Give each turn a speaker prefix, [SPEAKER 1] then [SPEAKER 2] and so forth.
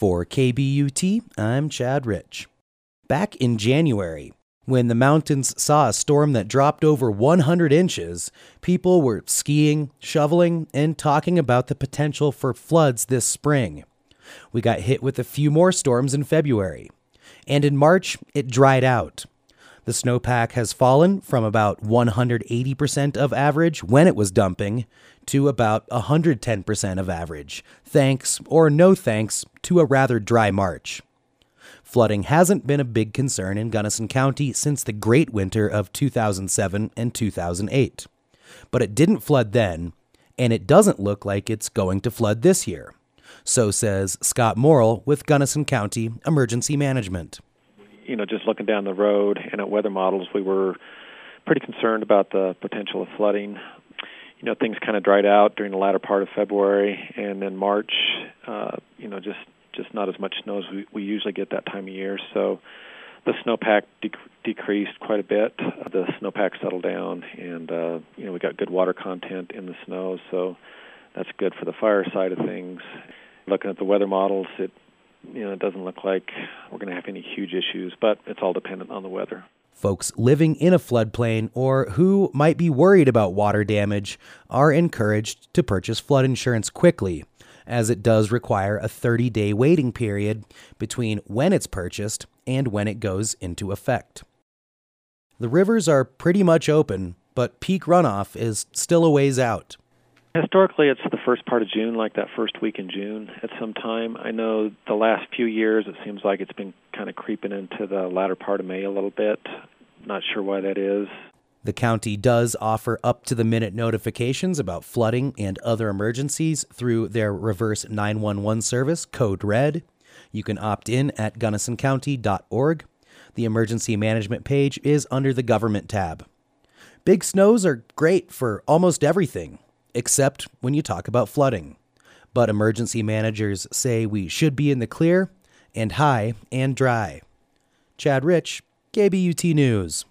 [SPEAKER 1] For KBUT, I'm Chad Rich. Back in January, when the mountains saw a storm that dropped over 100 inches, people were skiing, shoveling, and talking about the potential for floods this spring. We got hit with a few more storms in February. And in March, it dried out. The snowpack has fallen from about 180% of average when it was dumping to about 110% of average, thanks or no thanks to a rather dry March. Flooding hasn't been a big concern in Gunnison County since the Great Winter of 2007 and 2008. But it didn't flood then, and it doesn't look like it's going to flood this year. So says Scott Morrill with Gunnison County Emergency Management.
[SPEAKER 2] You know, just looking down the road and at weather models, we were pretty concerned about the potential of flooding. You know, things kind of dried out during the latter part of February, and then March, uh, you know, just just not as much snow as we, we usually get that time of year. So the snowpack dec- decreased quite a bit. The snowpack settled down, and uh, you know we got good water content in the snow, so that's good for the fire side of things. Looking at the weather models, it you know it doesn't look like we're going to have any huge issues, but it's all dependent on the weather.
[SPEAKER 1] Folks living in a floodplain or who might be worried about water damage are encouraged to purchase flood insurance quickly as it does require a 30 day waiting period between when it's purchased and when it goes into effect. The rivers are pretty much open, but peak runoff is still a ways out.
[SPEAKER 2] Historically, it's the first part of June, like that first week in June at some time. I know the last few years it seems like it's been kind of creeping into the latter part of May a little bit. Not sure why that is.
[SPEAKER 1] The county does offer up to the minute notifications about flooding and other emergencies through their reverse 911 service, Code Red. You can opt in at GunnisonCounty.org. The emergency management page is under the government tab. Big snows are great for almost everything, except when you talk about flooding. But emergency managers say we should be in the clear and high and dry. Chad Rich, KBUT News.